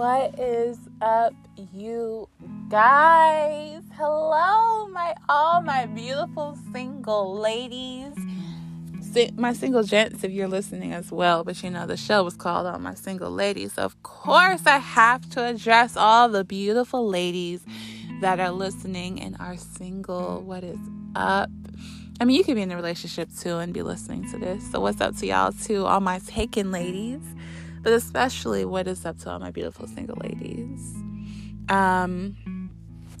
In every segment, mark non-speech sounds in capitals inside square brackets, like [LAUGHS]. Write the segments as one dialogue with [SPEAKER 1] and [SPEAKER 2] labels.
[SPEAKER 1] What is up, you guys? Hello, my all my beautiful single ladies. My single gents, if you're listening as well, but you know the show was called on my single ladies. So of course I have to address all the beautiful ladies that are listening and are single. What is up? I mean, you could be in a relationship too and be listening to this. So what's up to y'all too, all my taken ladies? But especially what is up to all my beautiful single ladies. Um,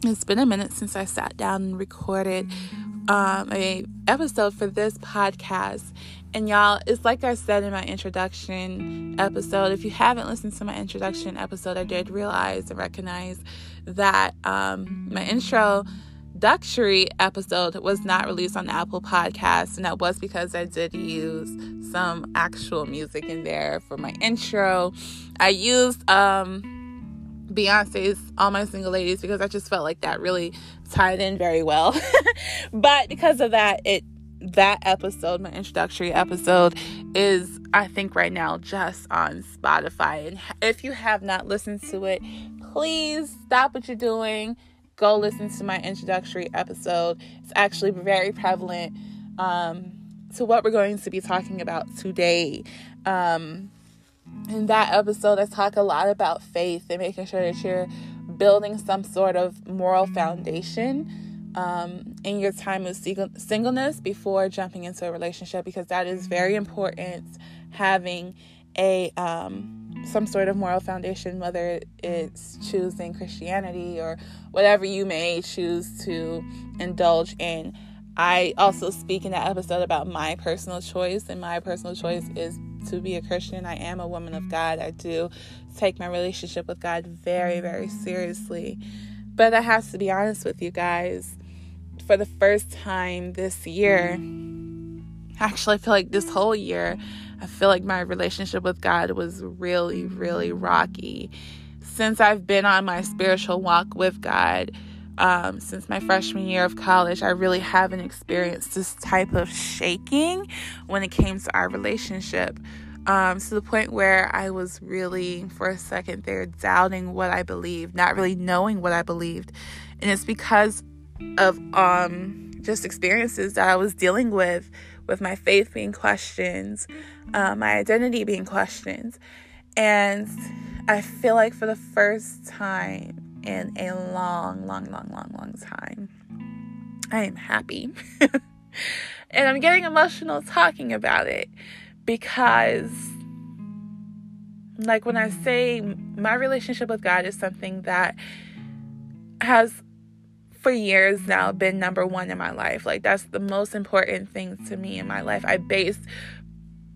[SPEAKER 1] it's been a minute since I sat down and recorded um, a episode for this podcast. And y'all, it's like I said in my introduction episode. If you haven't listened to my introduction episode, I did realize and recognize that um, my intro introductory episode was not released on Apple Podcasts, and that was because I did use some actual music in there for my intro. I used um, Beyonce's All My Single Ladies because I just felt like that really tied in very well. [LAUGHS] but because of that, it that episode, my introductory episode, is I think right now just on Spotify. And if you have not listened to it, please stop what you're doing go listen to my introductory episode. It's actually very prevalent um, to what we're going to be talking about today. Um, in that episode, I talk a lot about faith and making sure that you're building some sort of moral foundation um, in your time of singleness before jumping into a relationship because that is very important. Having a um, some sort of moral foundation, whether it's choosing Christianity or whatever you may choose to indulge in. I also speak in that episode about my personal choice, and my personal choice is to be a Christian. I am a woman of God. I do take my relationship with God very, very seriously. But I have to be honest with you guys. For the first time this year, actually, I feel like this whole year, I feel like my relationship with God was really, really rocky. Since I've been on my spiritual walk with God, um, since my freshman year of college, I really haven't experienced this type of shaking when it came to our relationship. Um, to the point where I was really, for a second there, doubting what I believed, not really knowing what I believed. And it's because of um, just experiences that I was dealing with with my faith being questioned, uh, my identity being questioned. And I feel like for the first time in a long, long, long, long, long time, I am happy. [LAUGHS] and I'm getting emotional talking about it because, like, when I say my relationship with God is something that has for years now been number one in my life. Like that's the most important thing to me in my life. I base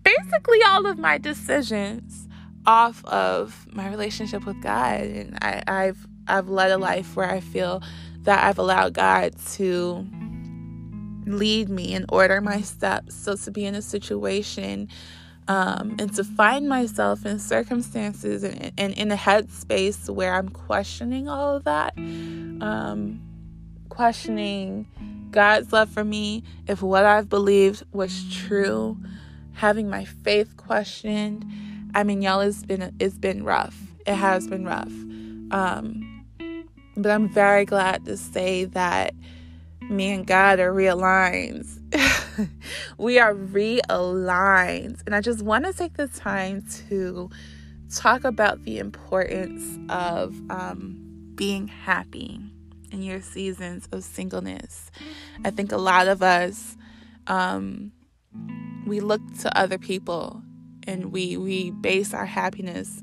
[SPEAKER 1] basically all of my decisions off of my relationship with God, and I, I've I've led a life where I feel that I've allowed God to lead me and order my steps. So to be in a situation um, and to find myself in circumstances and, and in a headspace where I'm questioning all of that. Um, questioning God's love for me, if what I've believed was true, having my faith questioned. I mean, y'all, it's been it's been rough. It has been rough. Um, but I'm very glad to say that me and God are realigned. [LAUGHS] we are realigned. And I just want to take the time to talk about the importance of um, being happy in your seasons of singleness. I think a lot of us, um, we look to other people and we, we base our happiness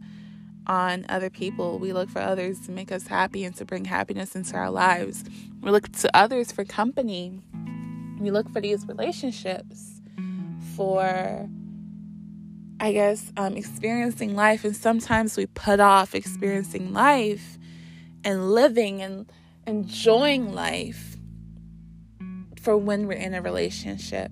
[SPEAKER 1] on other people. We look for others to make us happy and to bring happiness into our lives. We look to others for company. We look for these relationships for, I guess, um, experiencing life. And sometimes we put off experiencing life and living and enjoying life for when we're in a relationship.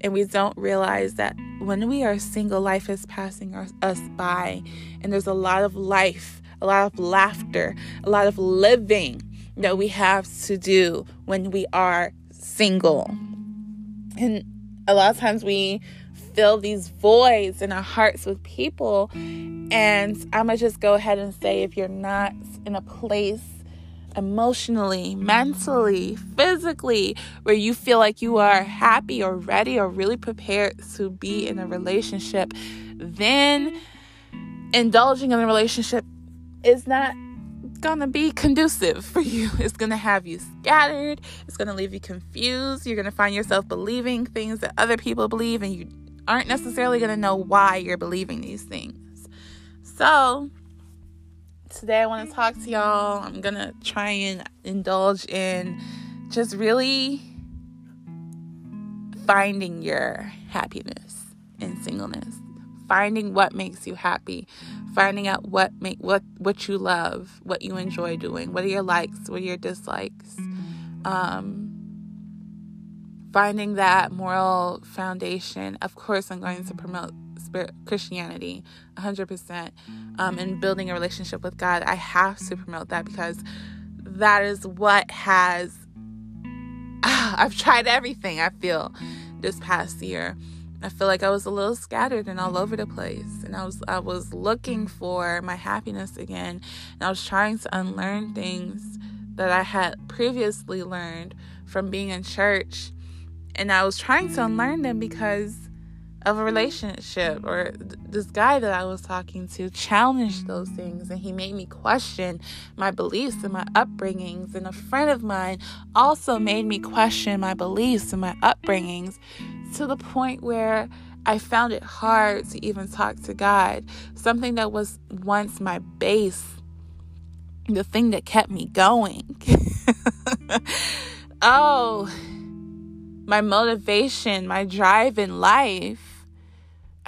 [SPEAKER 1] And we don't realize that when we are single, life is passing us by. And there's a lot of life, a lot of laughter, a lot of living that we have to do when we are single. And a lot of times we fill these voids in our hearts with people. And I'm going to just go ahead and say if you're not in a place emotionally, mentally, physically, where you feel like you are happy or ready or really prepared to be in a relationship, then indulging in a relationship is not gonna be conducive for you. [LAUGHS] It's gonna have you scattered. It's gonna leave you confused. You're gonna find yourself believing things that other people believe, and you aren't necessarily gonna know why you're believing these things. So, today I want to talk to y'all. I'm going to try and indulge in just really finding your happiness in singleness. Finding what makes you happy. Finding out what make what what you love, what you enjoy doing, what are your likes, what are your dislikes. Um finding that moral foundation. Of course, I'm going to promote spirit Christianity 100% um, and building a relationship with God. I have to promote that because that is what has [SIGHS] I've tried everything I feel this past year. I feel like I was a little scattered and all over the place and I was I was looking for my happiness again and I was trying to unlearn things that I had previously learned from being in church and I was trying to unlearn them because of a relationship or th- this guy that I was talking to challenged those things and he made me question my beliefs and my upbringings. And a friend of mine also made me question my beliefs and my upbringings to the point where I found it hard to even talk to God, something that was once my base, the thing that kept me going. [LAUGHS] oh, my motivation, my drive in life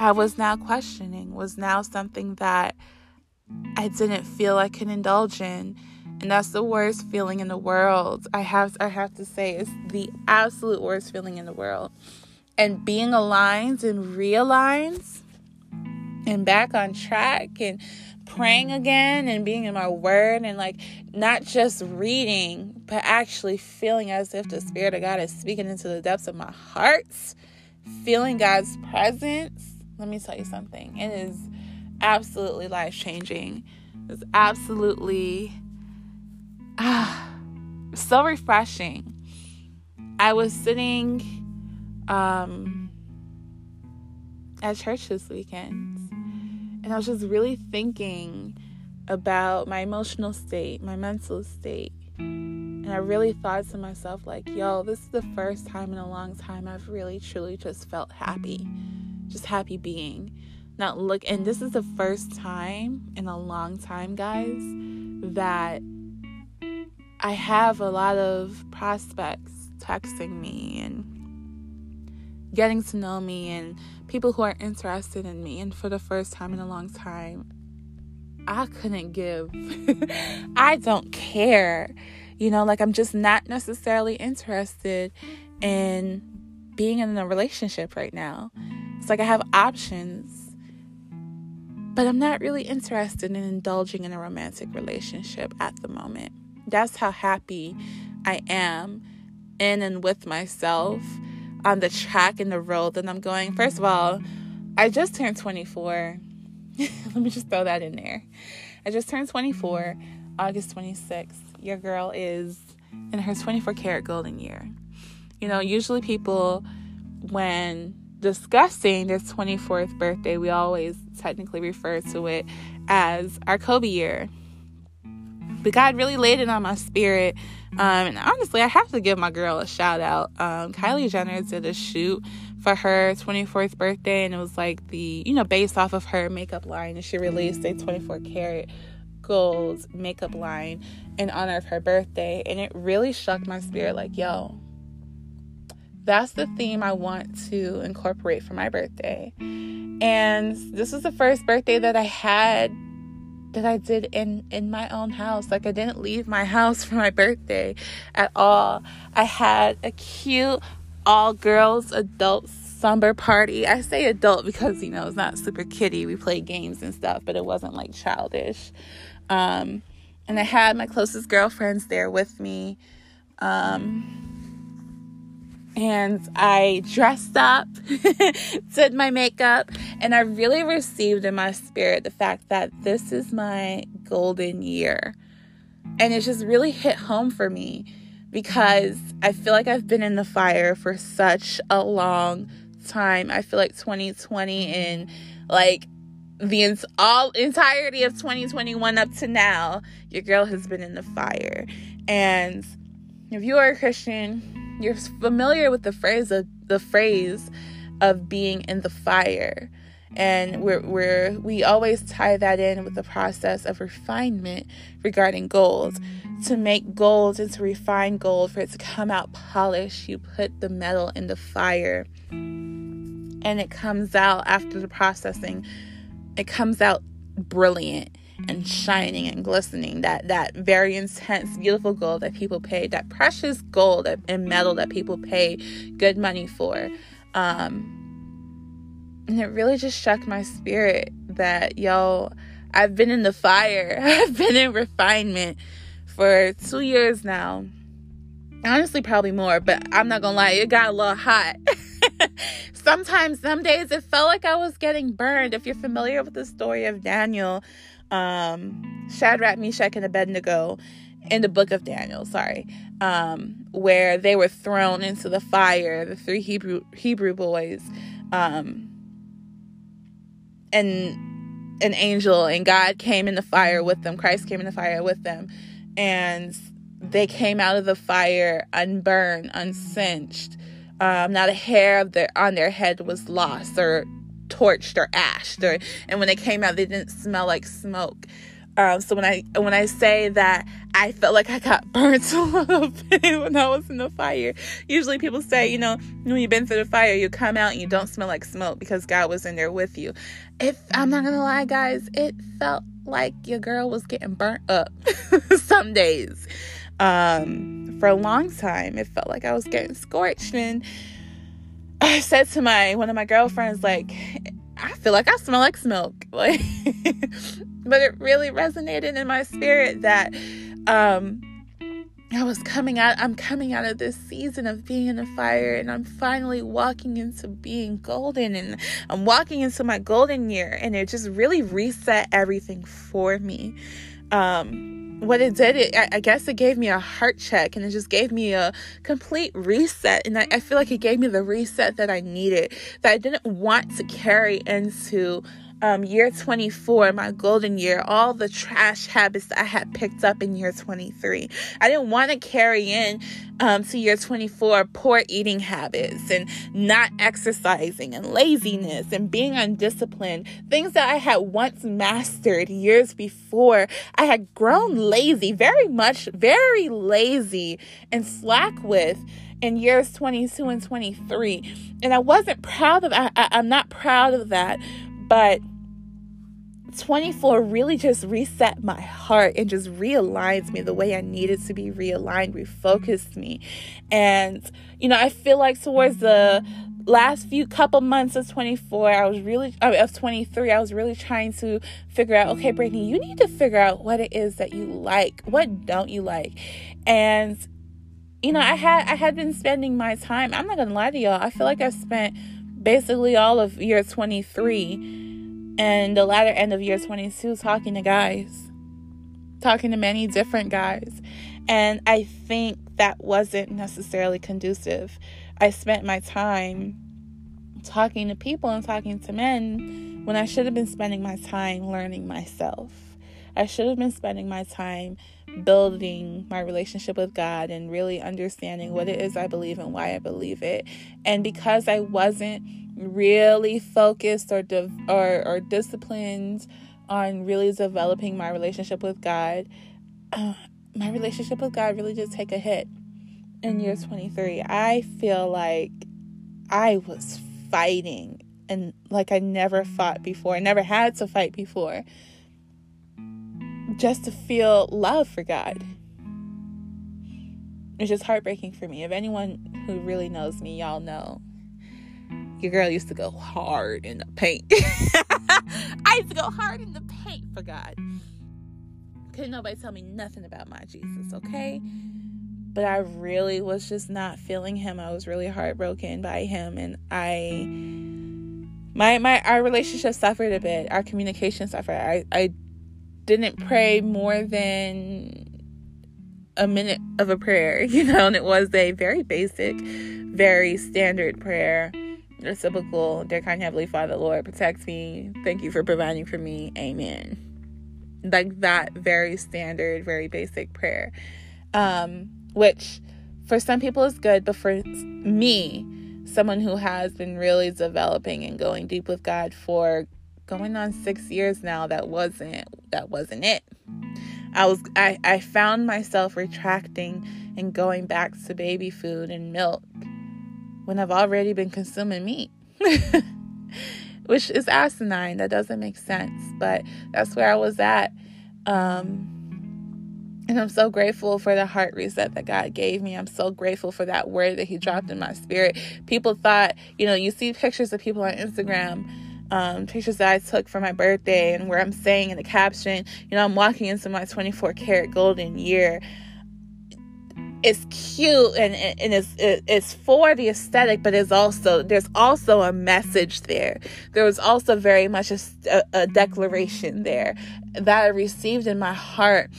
[SPEAKER 1] I was now questioning, was now something that I didn't feel I could indulge in. And that's the worst feeling in the world. I have I have to say it's the absolute worst feeling in the world. And being aligned and realigned and back on track and praying again and being in my word and like not just reading but actually feeling as if the spirit of God is speaking into the depths of my heart, feeling God's presence let me tell you something. It is absolutely life changing. It's absolutely ah, so refreshing. I was sitting um, at church this weekend and I was just really thinking about my emotional state, my mental state. And I really thought to myself, like, yo, this is the first time in a long time I've really, truly just felt happy just happy being. Not look, and this is the first time in a long time, guys, that I have a lot of prospects texting me and getting to know me and people who are interested in me. And for the first time in a long time, I couldn't give. [LAUGHS] I don't care. You know, like I'm just not necessarily interested in being in a relationship right now. It's like I have options, but I'm not really interested in indulging in a romantic relationship at the moment. That's how happy I am in and with myself on the track and the road that I'm going. First of all, I just turned 24. [LAUGHS] Let me just throw that in there. I just turned 24, August 26th. Your girl is in her 24 karat golden year. You know, usually people, when discussing this 24th birthday, we always technically refer to it as our Kobe year. But God really laid it on my spirit. Um, and honestly, I have to give my girl a shout out. Um, Kylie Jenner did a shoot for her 24th birthday, and it was like the, you know, based off of her makeup line. And she released a 24 karat gold makeup line in honor of her birthday. And it really shook my spirit like, yo, that's the theme I want to incorporate for my birthday. And this was the first birthday that I had that I did in in my own house. Like I didn't leave my house [LAUGHS] for my birthday at all. I had a cute all girls adult slumber party. I say adult because you know it's not super kiddie. We played games and stuff, but it wasn't like childish. Um, and I had my closest girlfriends there with me. Um, and I dressed up, [LAUGHS] did my makeup, and I really received in my spirit the fact that this is my golden year. And it just really hit home for me because I feel like I've been in the fire for such a long time. I feel like 2020 and like the all entirety of 2021 up to now, your girl has been in the fire. And if you are a Christian, you're familiar with the phrase of the phrase of being in the fire. And we're, we're we always tie that in with the process of refinement regarding gold. To make gold and to refine gold for it to come out polished you put the metal in the fire. And it comes out after the processing it comes out brilliant and shining and glistening that that very intense beautiful gold that people pay that precious gold and metal that people pay good money for. Um and it really just shook my spirit that yo i've been in the fire. [LAUGHS] I've been in refinement for two years now. Honestly probably more but i'm not gonna lie it got a little hot. [LAUGHS] Sometimes some days it felt like i was getting burned. If you're familiar with the story of daniel um, Shadrach, Meshach, and Abednego in the book of Daniel, sorry, um, where they were thrown into the fire, the three Hebrew Hebrew boys, um, and an angel and God came in the fire with them. Christ came in the fire with them, and they came out of the fire unburned, uncinched. Um, not a hair of their on their head was lost or torched or ashed or and when they came out they didn't smell like smoke um, so when I when I say that I felt like I got [LAUGHS] burnt a little bit when I was in the fire, usually people say, you know, when you've been through the fire, you come out and you don't smell like smoke because God was in there with you. If I'm not gonna lie, guys, it felt like your girl was getting burnt up [LAUGHS] some days. Um, for a long time, it felt like I was getting scorched and I said to my one of my girlfriends, like, I feel like I smell like smoke. [LAUGHS] Like but it really resonated in my spirit that um I was coming out I'm coming out of this season of being in the fire and I'm finally walking into being golden and I'm walking into my golden year and it just really reset everything for me. Um what it did, it, I, guess it gave me a heart check and it just gave me a complete reset. And I, I feel like it gave me the reset that I needed, that I didn't want to carry into um, year 24, my golden year, all the trash habits I had picked up in year 23. I didn't want to carry in um, to year 24 poor eating habits and not exercising and laziness and being undisciplined, things that I had once mastered years before. I had grown lazy, very much, very lazy and slack with in years 22 and 23 and i wasn't proud of I, I, i'm not proud of that but 24 really just reset my heart and just realigns me the way I needed to be realigned, refocused me. And, you know, I feel like towards the last few couple months of 24, I was really, I mean, of 23, I was really trying to figure out, okay, Brittany, you need to figure out what it is that you like. What don't you like? And, you know, I had, I had been spending my time, I'm not to lie to y'all, I feel like I spent basically all of year 23 and the latter end of year 22 talking to guys, talking to many different guys. And I think that wasn't necessarily conducive. I spent my time talking to people and talking to men when I should have been spending my time learning myself. I should have been spending my time building my relationship with God and really understanding what it is I believe and why I believe it. And because I wasn't really focused or de- or or disciplined on really developing my relationship with God, uh, my relationship with God really did take a hit in year 23. I feel like I was fighting and like I never fought before. I never had to fight before just to feel love for God. It's just heartbreaking for me. If anyone who really knows me, y'all know your girl used to go hard in the paint. [LAUGHS] I used to go hard in the paint for God. Couldn't nobody tell me nothing about my Jesus, okay? but I really was just not feeling him. I was really heartbroken by him and I my my our relationship suffered a bit. Our communication suffered. I I didn't pray more than a minute of a prayer, [LAUGHS] you know, and it was a very basic, very standard prayer. A typical, dear kind Heavenly Father, Lord, protect me. Thank you for providing for me. Amen. Like that very standard, very basic prayer. Um, which for some people is good, but for me, someone who has been really developing and going deep with God for going on six years now, that wasn't that wasn't it. I was I, I found myself retracting and going back to baby food and milk when I've already been consuming meat. [LAUGHS] Which is asinine. That doesn't make sense. But that's where I was at. Um, and I'm so grateful for the heart reset that God gave me. I'm so grateful for that word that He dropped in my spirit. People thought, you know, you see pictures of people on Instagram, um, pictures that I took for my birthday, and where I'm saying in the caption, you know, I'm walking into my 24 karat golden year. It's cute and, and it's it's for the aesthetic, but it's also there's also a message there. There was also very much a, a declaration there that I received in my heart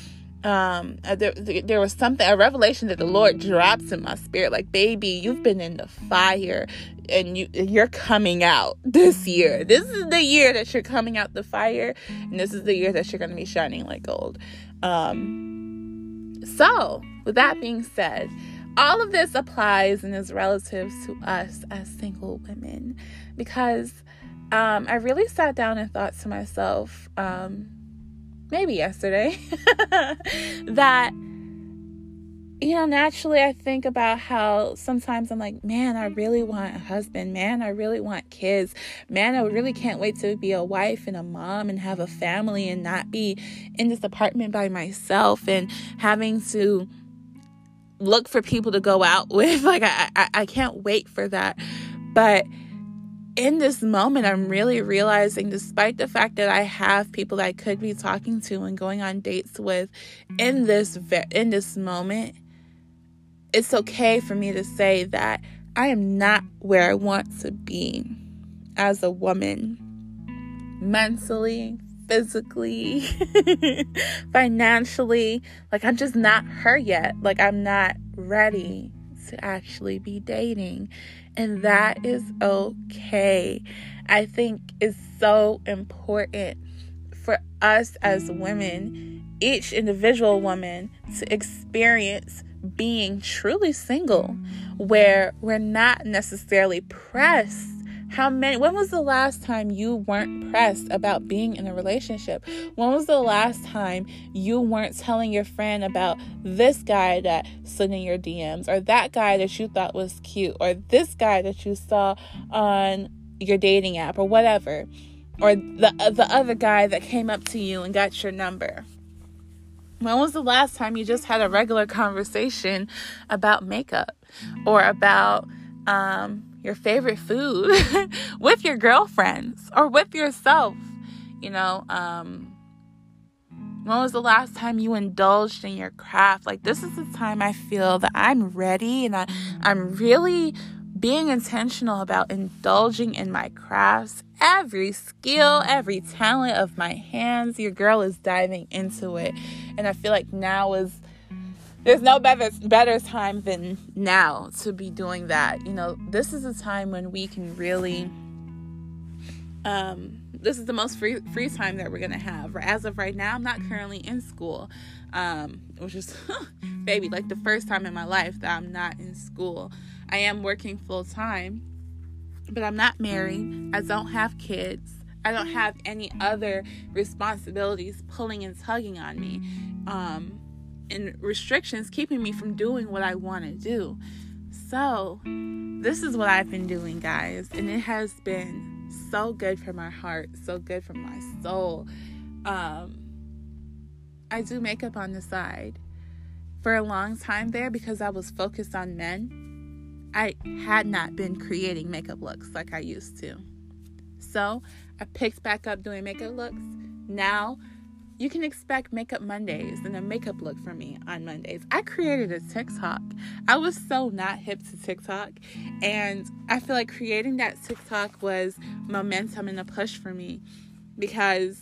[SPEAKER 1] um uh, there, there was something a revelation that the lord drops in my spirit like baby you've been in the fire and you you're coming out this year. This is the year that you're coming out the fire and this is the year that you're going to be shining like gold. Um so with that being said all of this applies and is relative to us as single women because um i really sat down and thought to myself um maybe yesterday, [LAUGHS] that, you know, naturally I think about how sometimes I'm like, man, I really want a husband. Man, I really want kids. Man, I really can't wait to be a wife and a mom and have a family and not be in this apartment by myself and having to look for people to go out [LAUGHS] with. Like, I, I, I can't wait for that. But, in this moment, I'm really realizing, despite the fact that I have people that I could be talking to and going on dates with, in this in this moment, it's okay for me to say that I am not where I want to be as a woman, mentally, physically, [LAUGHS] financially. Like I'm just not her yet. Like I'm not ready to actually be dating and that is okay. I think it's so important for us as women, each individual woman, to experience being truly single, where we're not necessarily pressed how many when was the last time you weren't pressed about being in a relationship? When was the last time you weren't telling your friend about this guy that slid in your DMs or that guy that you thought was cute or this guy that you saw on your dating app or whatever? Or the the other guy that came up to you and got your number? When was the last time you just had a regular conversation about makeup or about um, your favorite food [LAUGHS] with your girlfriends or with yourself. You know, um, when was the last time you indulged in your craft? Like, this is the time I feel that I'm ready and I, I'm really being intentional about indulging in my crafts. Every skill, every talent of my hands, your girl is diving into it. And I feel like now is there's no better better time than now to be doing that. You know, this is a time when we can really um this is the most free free time that we're gonna have. As of right now, I'm not currently in school, um, which is [LAUGHS] baby like the first time in my life that I'm not in school. I am working full time, but I'm not married. I don't have kids. I don't have any other responsibilities pulling and tugging on me. Um, and restrictions keeping me from doing what I want to do. So, this is what I've been doing, guys, and it has been so good for my heart, so good for my soul. Um, I do makeup on the side. For a long time there, because I was focused on men, I had not been creating makeup looks like I used to. So I picked back up doing makeup looks. Now you can expect makeup Mondays and a makeup look from me on Mondays. I created a TikTok. I was so not hip to TikTok. And I feel like creating that TikTok was momentum and a push for me because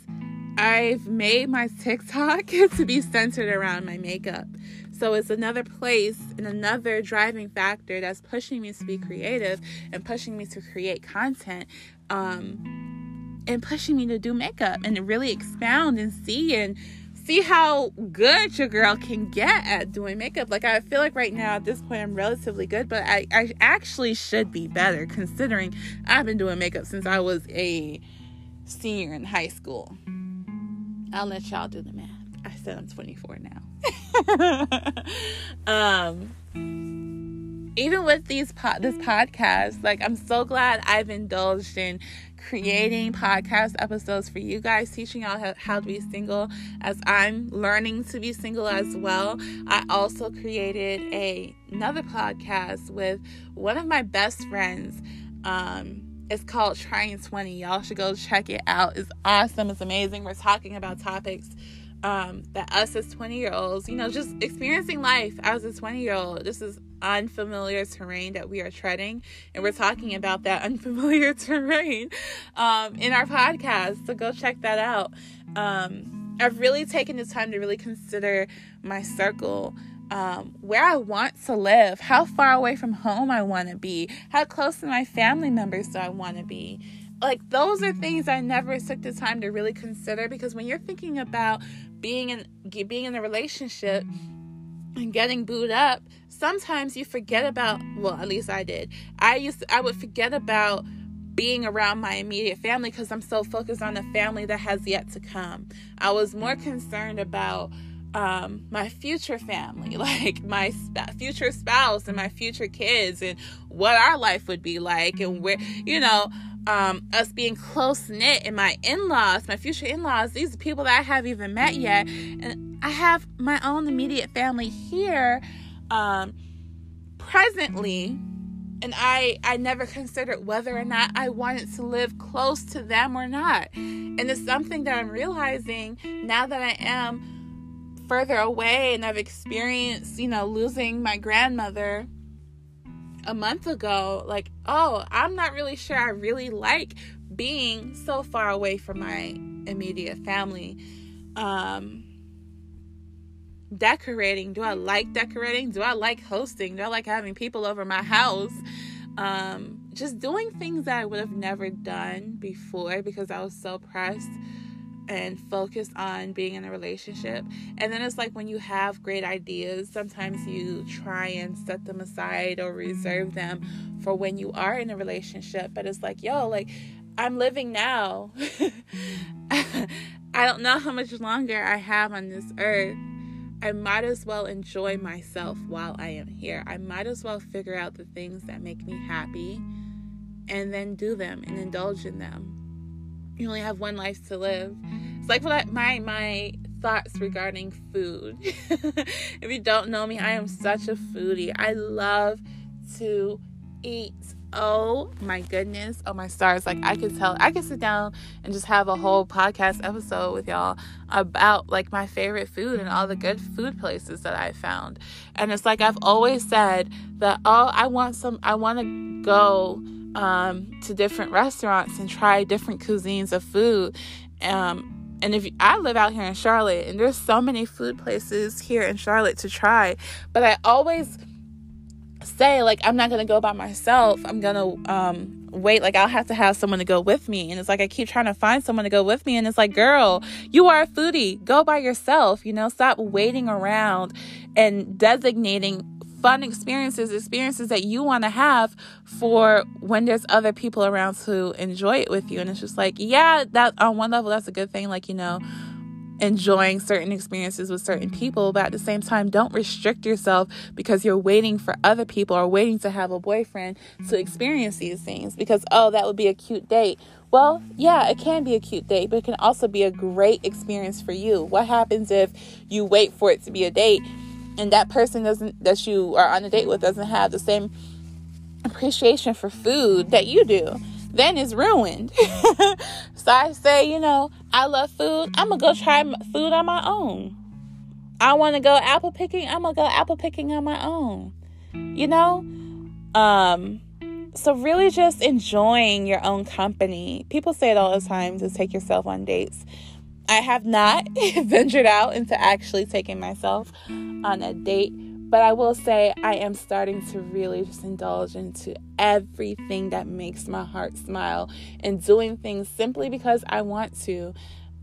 [SPEAKER 1] I've made my TikTok [LAUGHS] to be centered around my makeup. So it's another place and another driving factor that's pushing me to be creative and pushing me to create content. Um, and pushing me to do makeup and really expound and see and see how good your girl can get at doing makeup. Like I feel like right now at this point I'm relatively good, but I, I actually should be better considering I've been doing makeup since I was a senior in high school. I'll let y'all do the math. I said I'm 24 now. [LAUGHS] um even with these po- this podcast, like I'm so glad I've indulged in creating podcast episodes for you guys, teaching y'all how, how to be single as I'm learning to be single as well. I also created a another podcast with one of my best friends. Um, it's called Trying 20. Y'all should go check it out. It's awesome. It's amazing. We're talking about topics um, that us as 20 year olds, you know, just experiencing life as a 20 year old. This is unfamiliar terrain that we are treading, and we're talking about that [LAUGHS] unfamiliar terrain um, in our podcast. So go check that out. Um, I've really taken the time to really consider my circle. Um, where I want to live, how far away from home I want to be, how close to my family members do I want to be like those are things I never took the time to really consider because when you're thinking about being in being in a relationship and getting booed up, sometimes you forget about well, at least I did. I used to, I would forget about being around my immediate family because I'm so focused on the family that has yet to come. I was more concerned about um, my future family, [LAUGHS] like my sp- future spouse and my future kids, and what our life would be like, and where, you know, um, us being close knit and my in laws, my future in laws, these are people that I haven't even met yet. And I have my own immediate family here um, presently. And I, I never considered whether or not I wanted to live close to them or not. And it's something that I'm realizing now that I am further away and I've experienced, you know, losing my grandmother a month ago like oh i'm not really sure i really like being so far away from my immediate family. Um decorating do i like decorating? Do i like hosting? Do i like having people over my house? Um just doing things that i would have never done before because i was so pressed and focus on being in a relationship. And then it's like when you have great ideas, sometimes you try and set them aside or reserve them for when you are in a relationship. But it's like, yo, like I'm living now. [LAUGHS] I don't know how much longer I have on this earth. I might as well enjoy myself while I am here. I might as well figure out the things that make me happy and then do them and indulge in them you only have one life to live. It's like what my my thoughts regarding food. [LAUGHS] if you don't know me, I am such a foodie. I love to eat. Oh my goodness. Oh my stars. Like I could tell I could sit down and just have a whole podcast episode with y'all about like my favorite food and all the good food places that I found. And it's like I've always said that oh I want some I want to go um, to different restaurants and try different cuisines of food. Um, and if you, I live out here in Charlotte, and there's so many food places here in Charlotte to try, but I always say like I'm not gonna go by myself. I'm gonna um, wait. Like I'll have to have someone to go with me, and it's like I keep trying to find someone to go with me, and it's like, girl, you are a foodie. Go by yourself. You know, stop waiting around and designating fun experiences, experiences that you want to have for when there's other people around to enjoy it with you. And it's just like, yeah, that on one level, that's a good thing. Like, you know, enjoying certain experiences with certain people, but at the same time, don't restrict yourself because you're waiting for other people or waiting to have a boyfriend to experience these things because, oh, that would be a cute date. Well, yeah, it can be a cute date, but it can also be a great experience for you. What happens if you wait for it to be a date and that person doesn't that you are on a date with doesn't have the same appreciation for food that you do then it's ruined [LAUGHS] so i say you know I love food. I'm gonna go try food on my own. I want to go apple picking. I'm gonna go apple picking on my own. You know, um, so really just enjoying your own company. People say it all the time to take yourself on dates. I have not [LAUGHS] ventured out into actually taking myself on a date, but I will say I am starting to really just indulge into everything that makes my heart smile and doing things simply because I want to.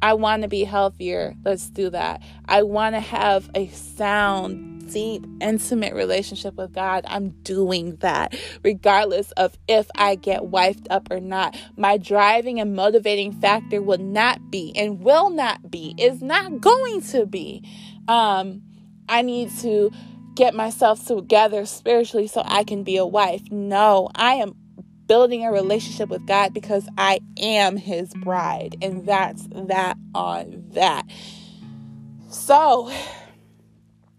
[SPEAKER 1] I want to be healthier. Let's do that. I want to have a sound, deep, intimate relationship with God. I'm doing that, regardless of if I get wifed up or not. My driving and motivating factor will not be and will not be, is not going to be. Um, I need to get myself together spiritually so I can be a wife. No, I am building a relationship with God because I am his bride. And that's that on that. So,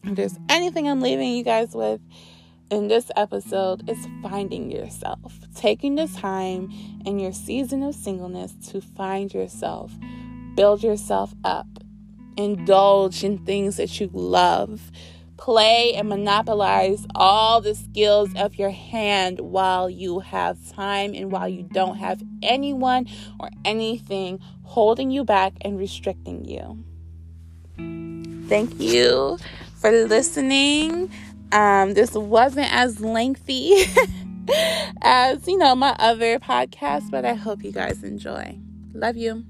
[SPEAKER 1] if there's anything I'm leaving you guys with in this episode, it's finding yourself. Taking the time in your season of singleness to find yourself, build yourself up, indulge in things that you love play and monopolize all the skills of your hand while you have time and while you don't have anyone or anything holding you back and restricting you. Thank you for listening. Um, this wasn't as lengthy [LAUGHS] as you know my other podcast, but I hope you guys enjoy. Love you.